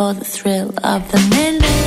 for the thrill of the minute.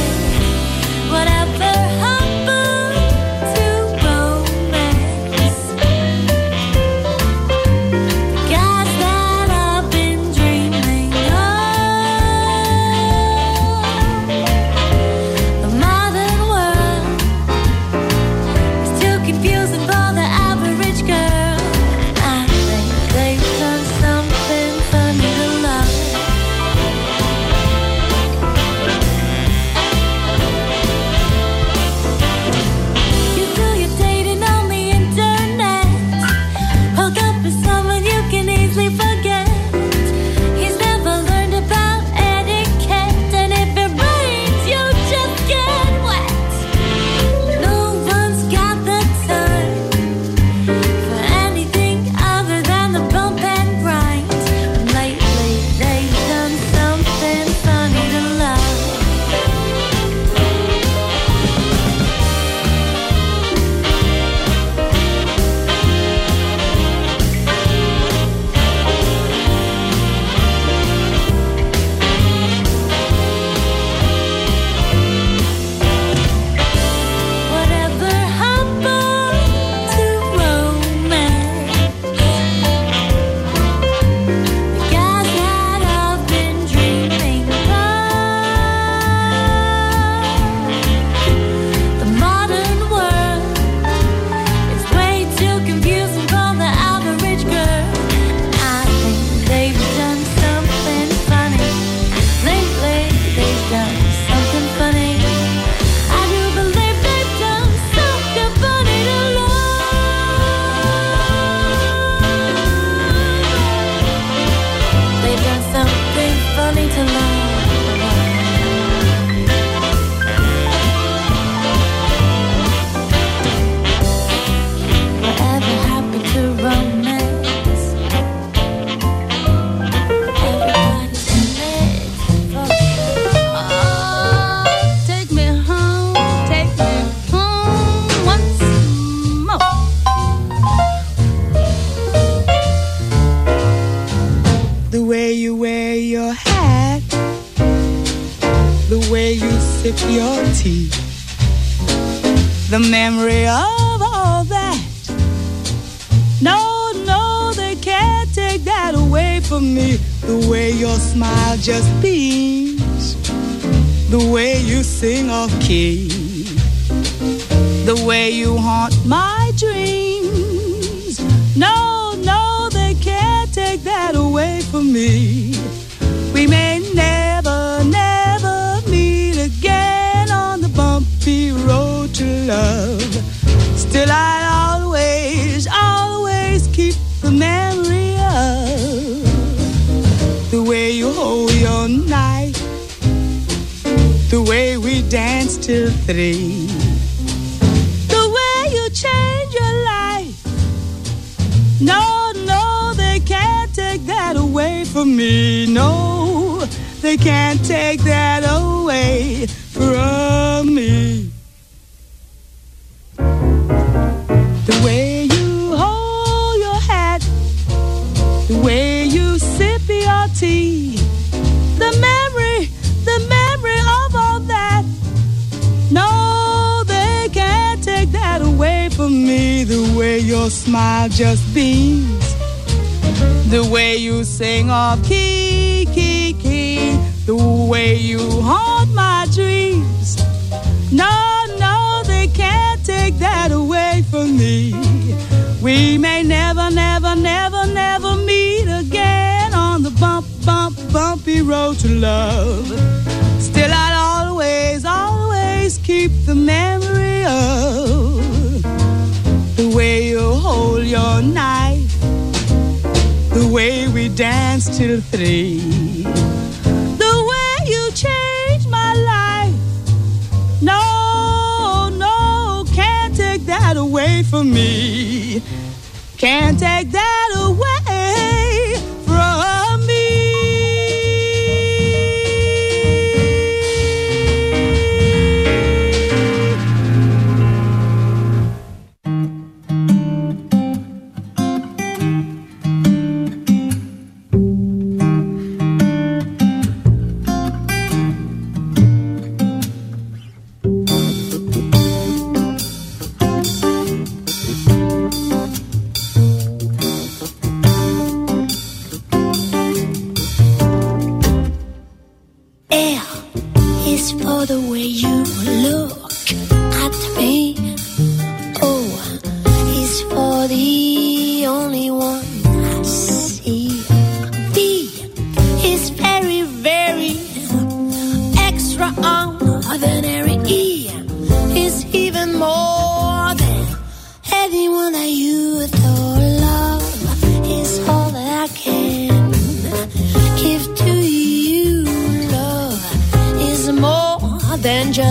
from me. No, they can't take that away from me. The way you hold your hat, the way you sip your tea, the memory, the memory of all that. No, they can't take that away from me. The way your smile just beams the way you sing off key, key, key. The way you haunt my dreams. No, no, they can't take that away from me. We may never, never, never, never meet again on the bump, bump, bumpy road to love. Still, I'll always, always keep the memory of the way you hold your knife, way we dance till three, the way you change my life. No, no, can't take that away from me. Can't take that for the way you look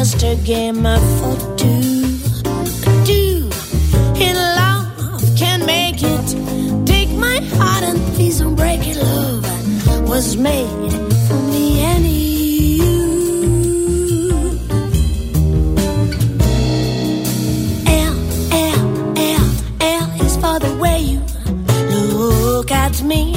just a game of for two. Do in love can make it. Take my heart and please don't break it. Love was made for me and you. L, L, L, L is for the way you look at me.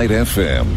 Light FM.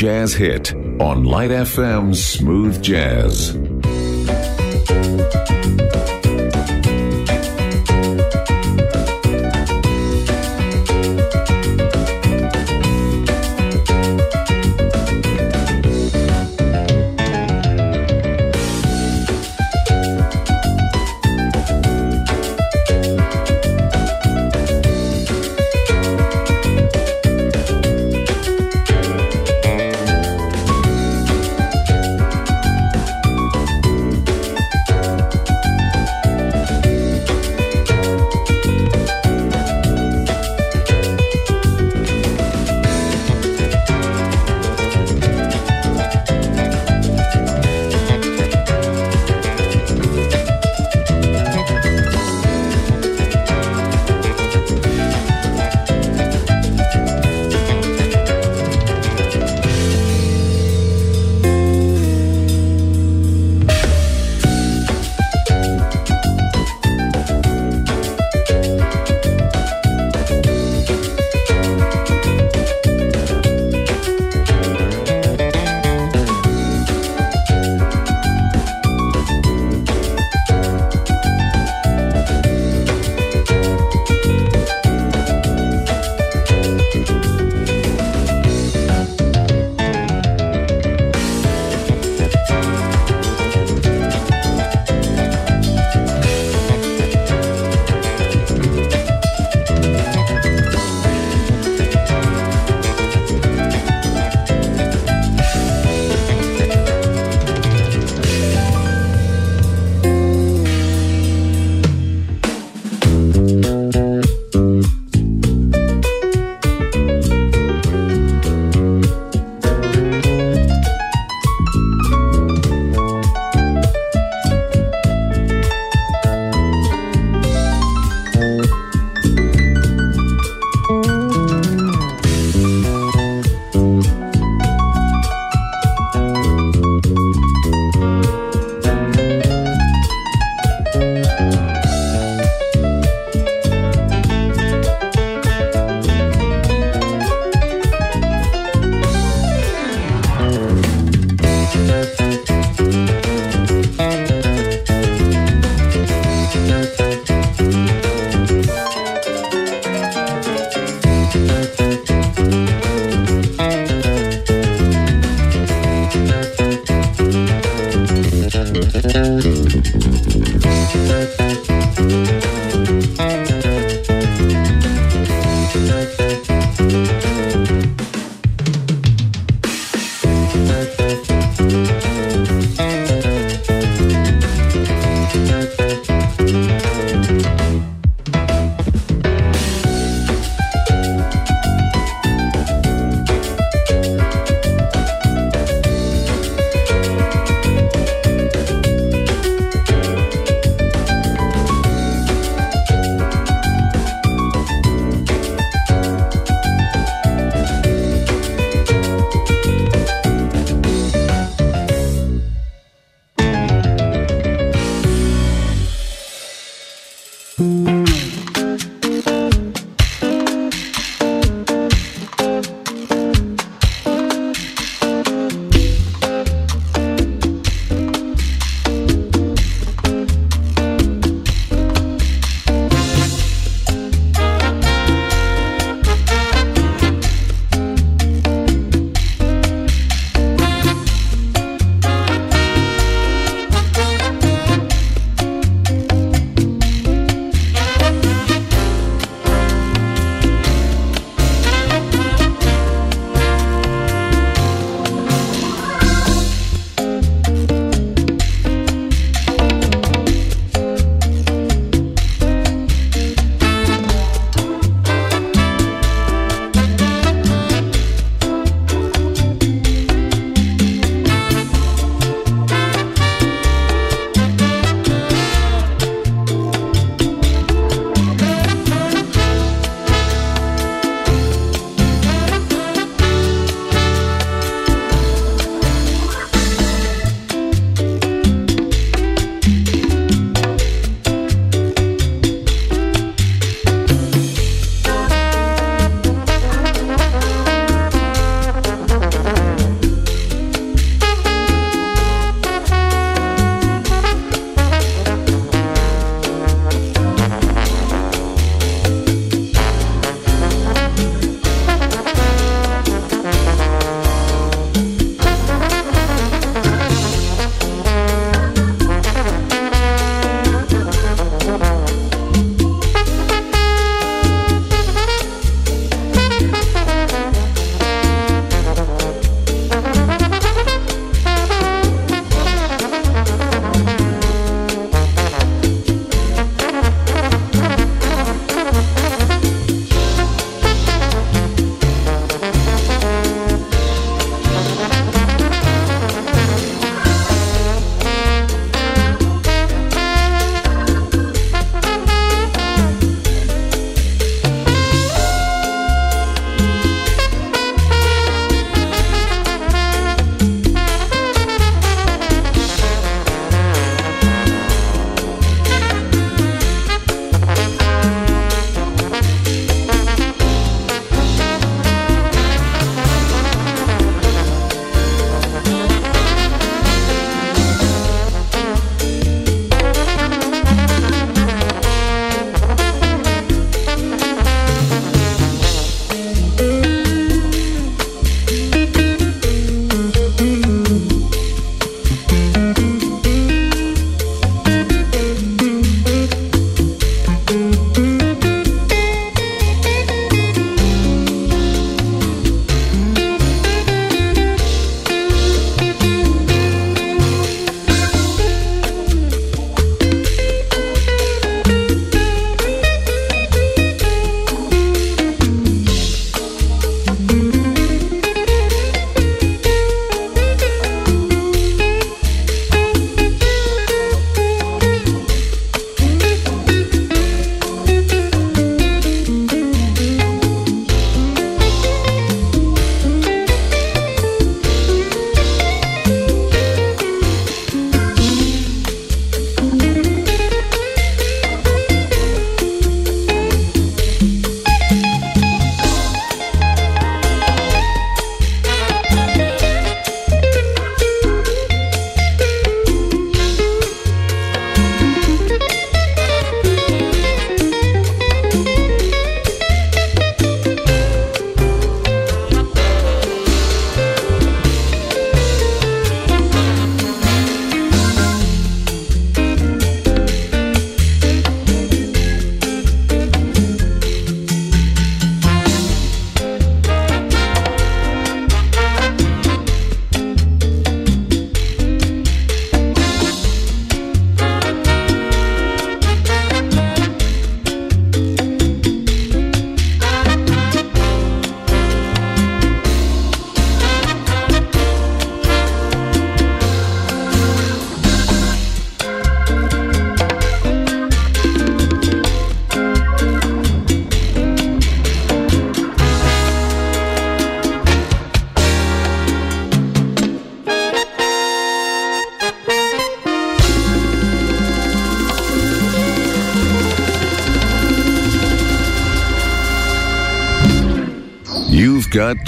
Jazz hit on Light FM Smooth Jazz.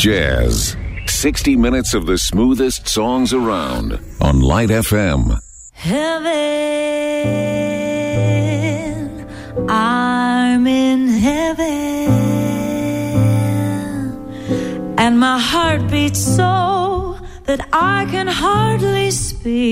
Jazz. 60 minutes of the smoothest songs around on Light FM. Heaven, I'm in heaven, and my heart beats so that I can hardly speak,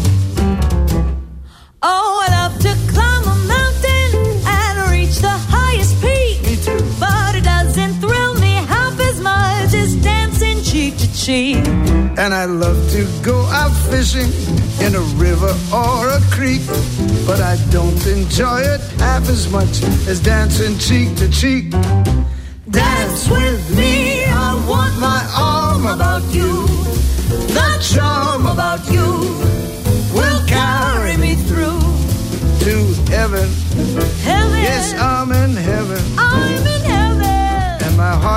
Cheek. And I love to go out fishing in a river or a creek. But I don't enjoy it half as much as dancing cheek to cheek. Dance with me, I want my arm about you. The charm about you will carry me through to. Heaven,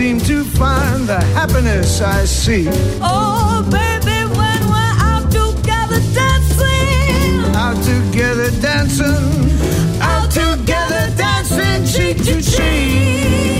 Seem to find the happiness I seek. Oh, baby, when we're out together dancing. Out together dancing. Out together dancing cheek to cheek.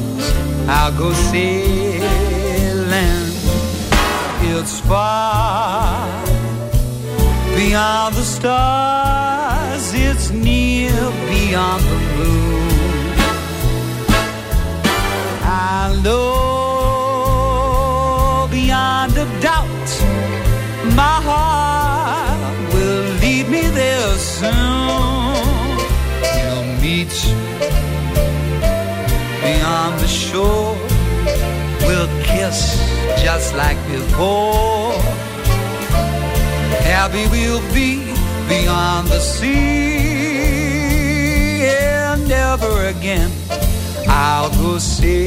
I'll go sailing. It's far beyond the stars, it's near beyond the moon. I know beyond a doubt my heart will lead me there soon. Beyond the shore. We'll kiss just like before. Happy we'll be beyond the sea. And never again I'll go sailing.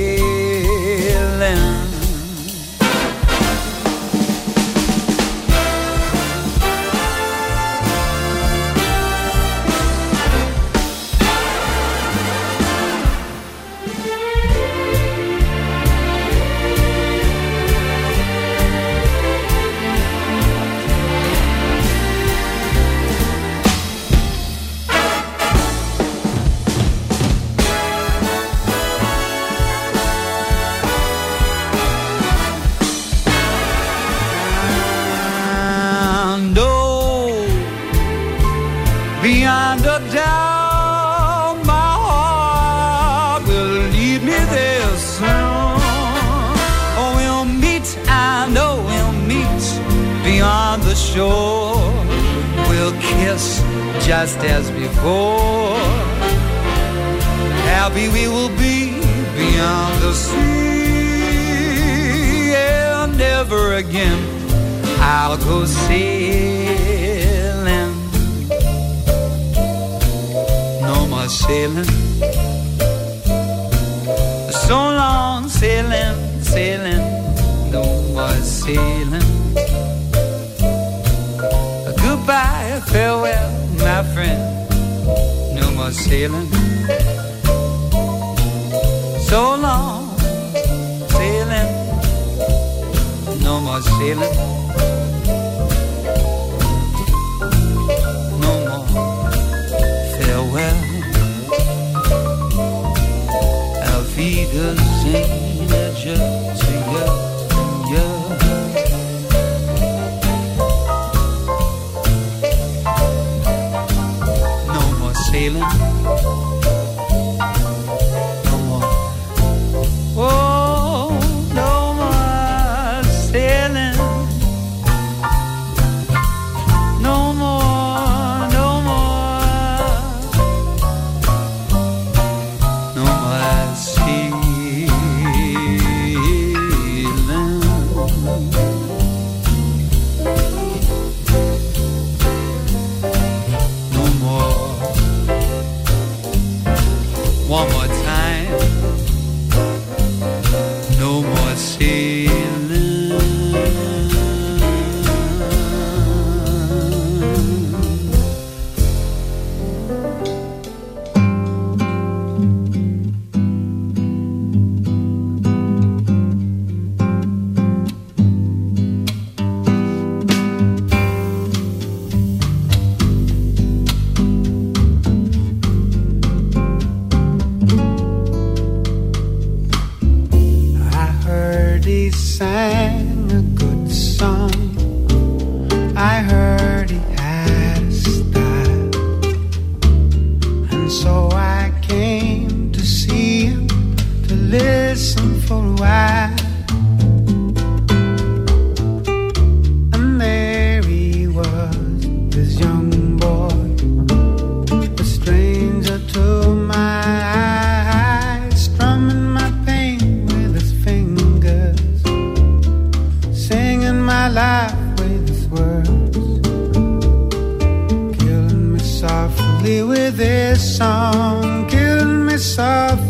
just as before. Happy we will be beyond the sea, and never again I'll go sailing. No more sailing. So long sailing, sailing, no more sailing. Goodbye, farewell my friend, no more sailing. So long, sailing, no more sailing. No more farewell. Auf Wiedersehen. song killed me softly.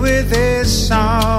With his song,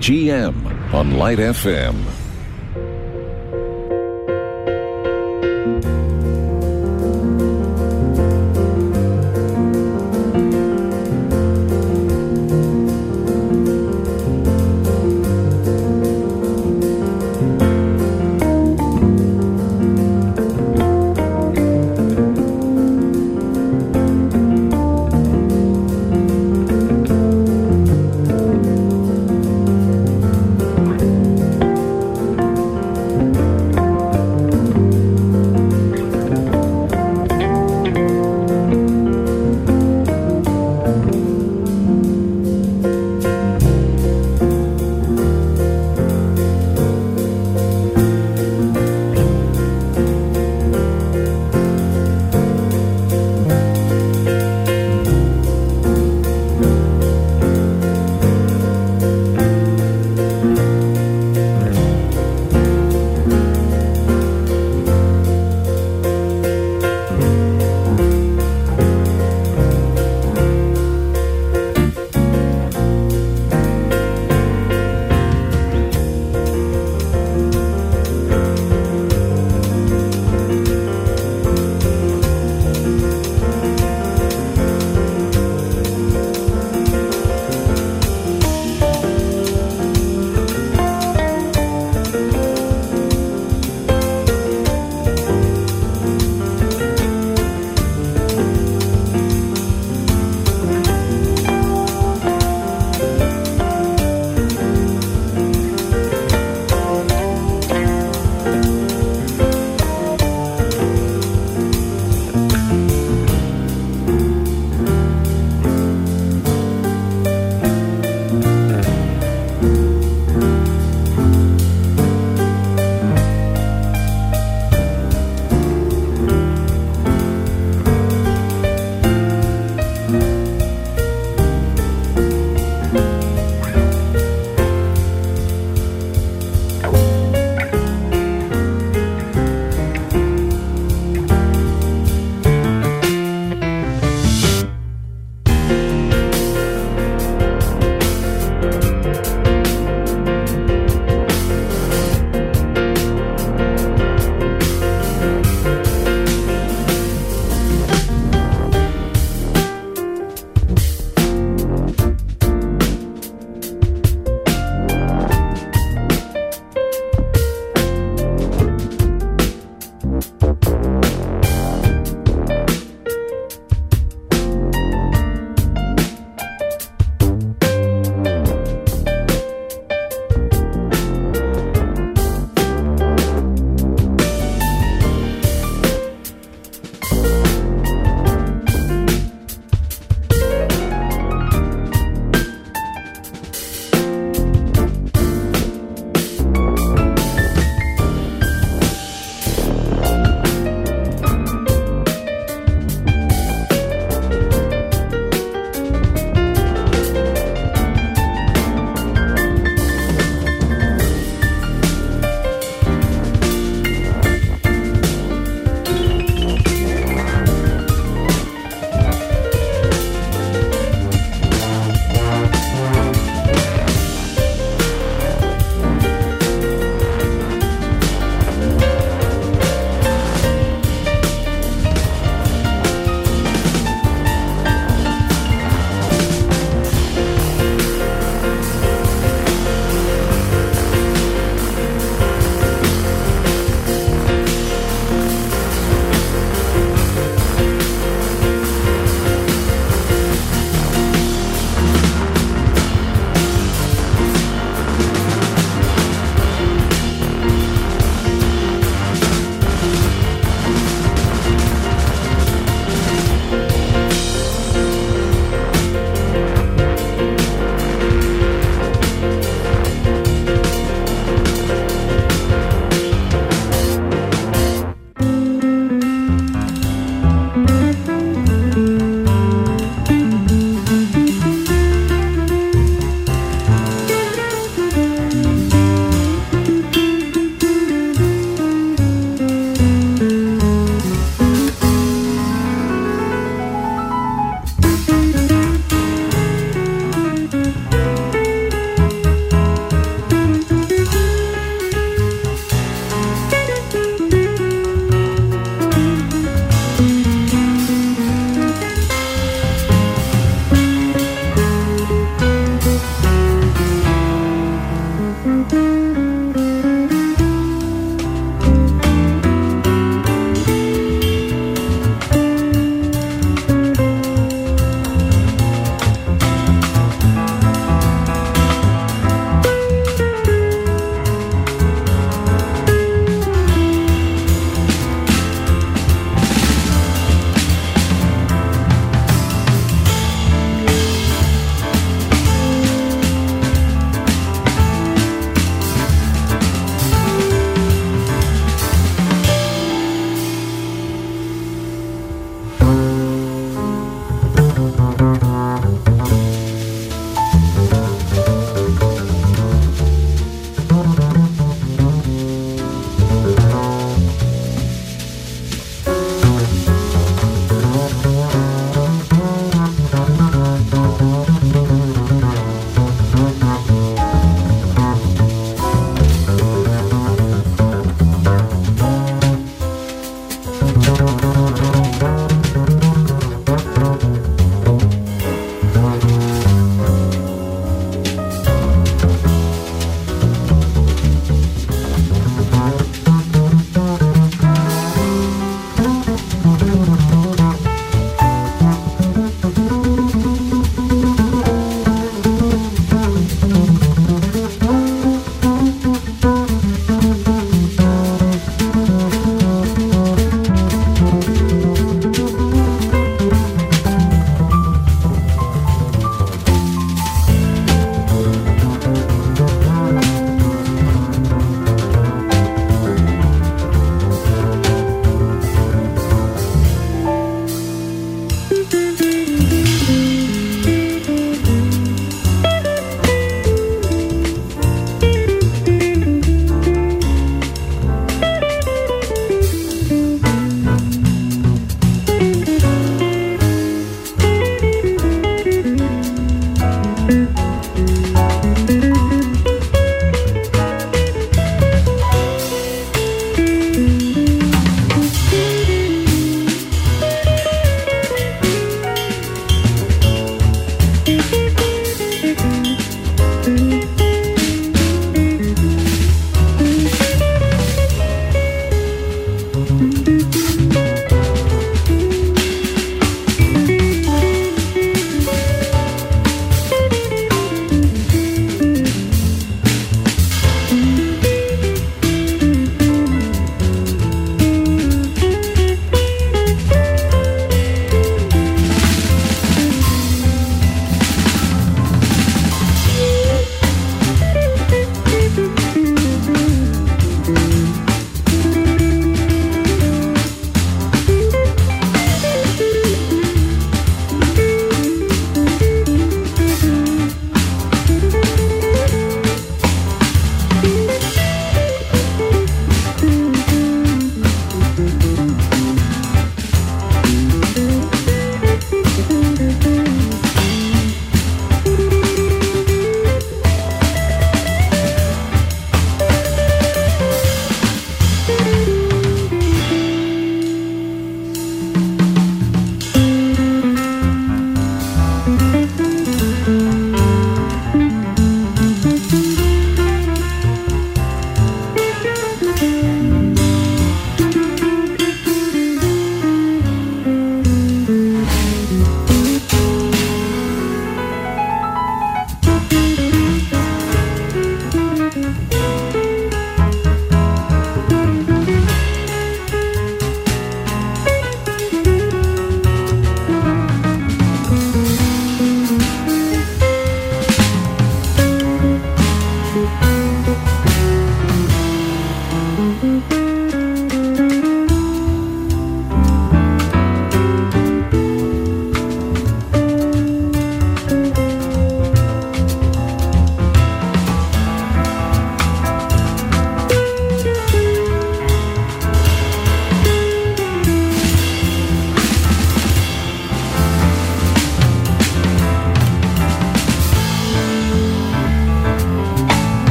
GM on Light FM.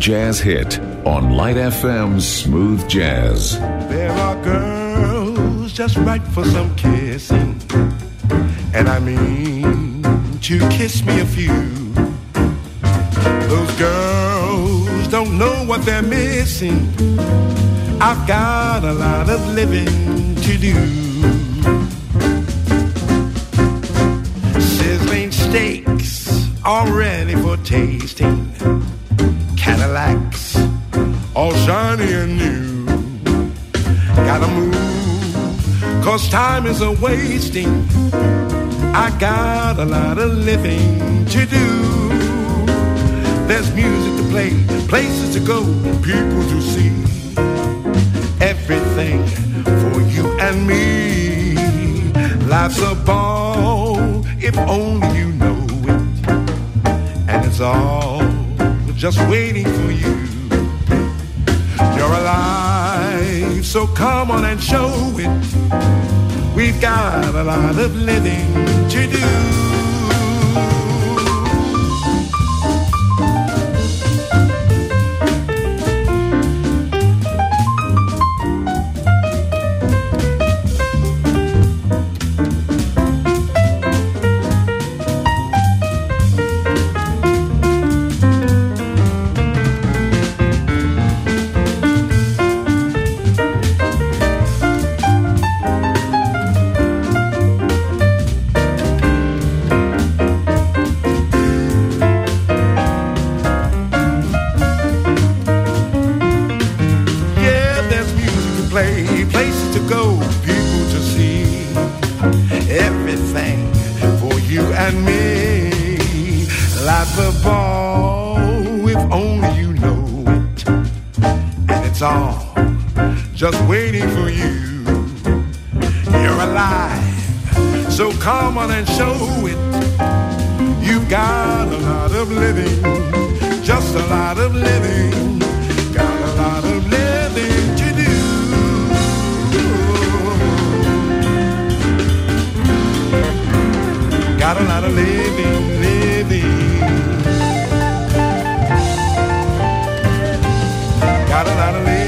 Jazz hit on Light FM's Smooth Jazz. There are girls just right for some kissing. And I mean to kiss me a few. Those girls don't know what they're missing. I've got a lot of living to do. Sizzling steaks all ready for tasting. All shiny and new. Gotta move, cause time is a wasting. I got a lot of living to do. There's music to play, places to go, people to see. Everything for you and me. Life's a ball, if only you know it. And it's all just waiting for you. You're alive, so come on and show it. We've got a lot of living to do. and me like a ball if only you know it. And it's all just waiting for you. You're alive so come on and show it. You've got a lot of living just a lot of living. Touches my foolish heart. The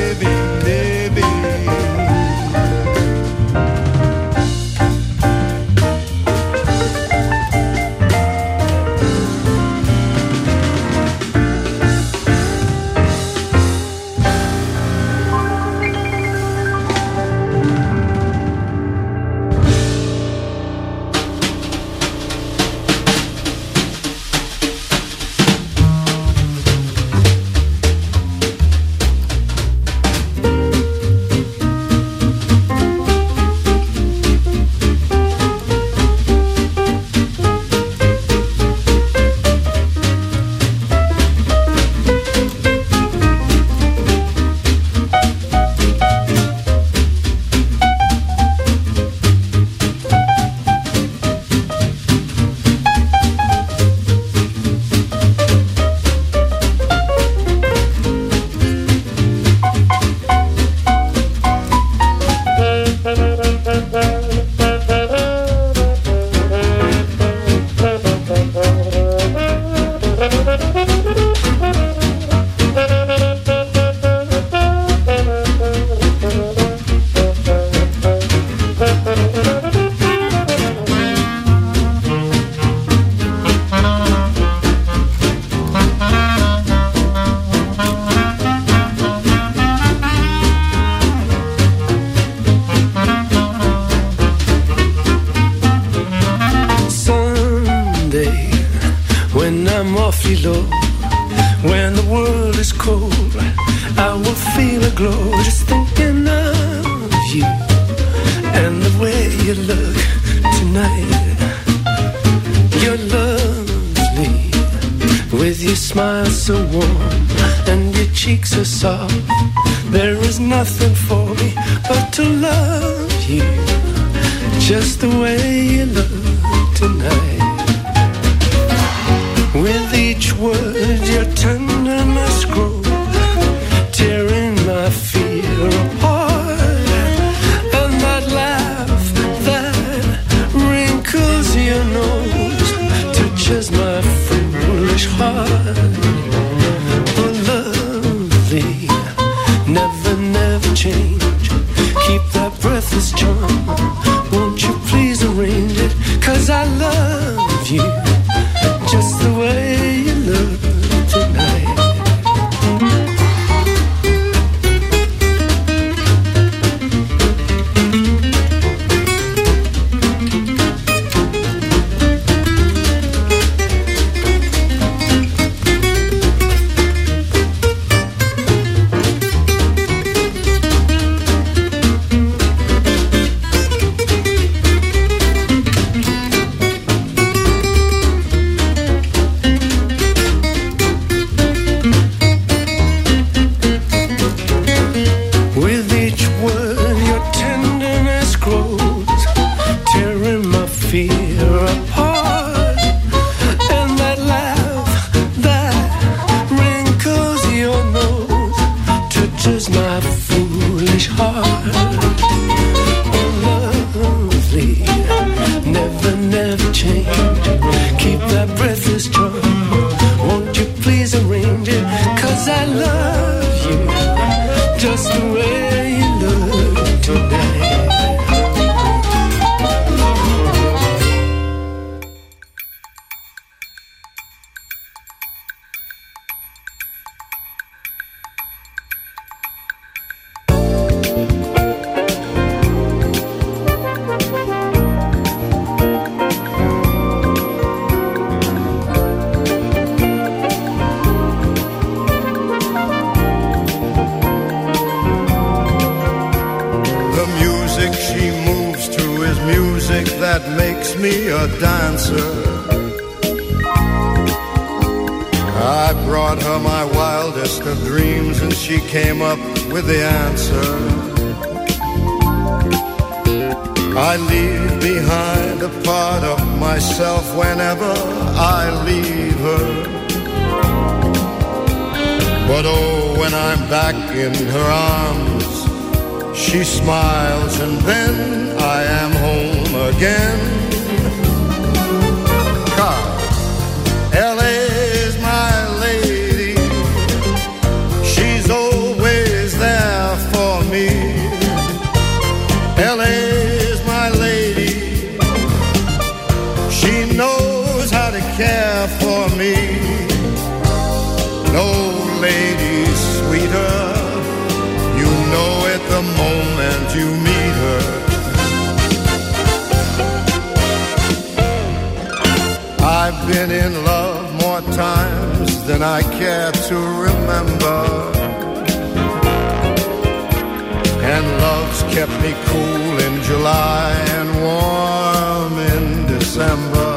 I care to remember. And love's kept me cool in July and warm in December.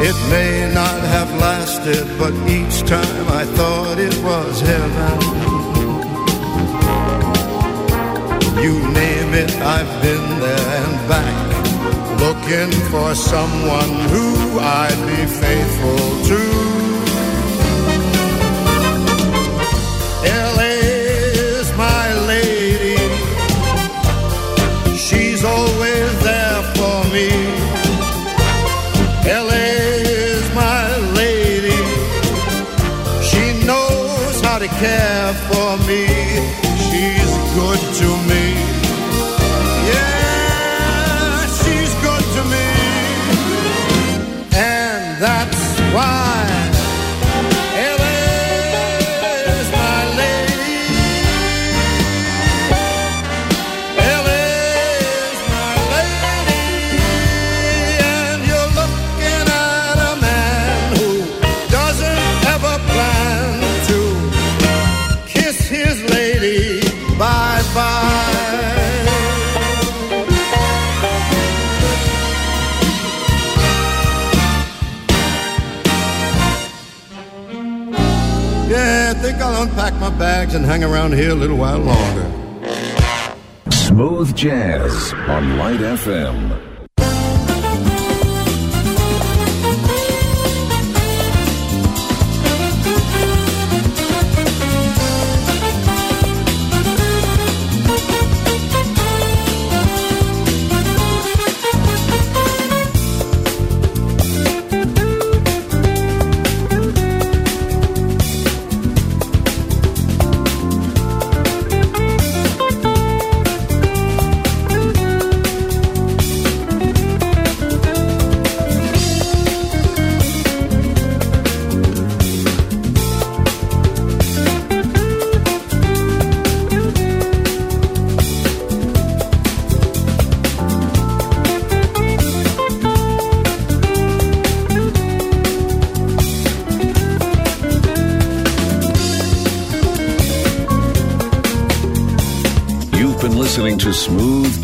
It may not have lasted, but each time I thought it was heaven. You name it, I've been there and back looking for someone who I'd be faithful to. LA is my lady, she's always there for me. LA is my lady, she knows how to care. kiss his lady bye bye. Yeah, I think I'll unpack my bags and hang around here a little while longer. Smooth jazz on Light FM.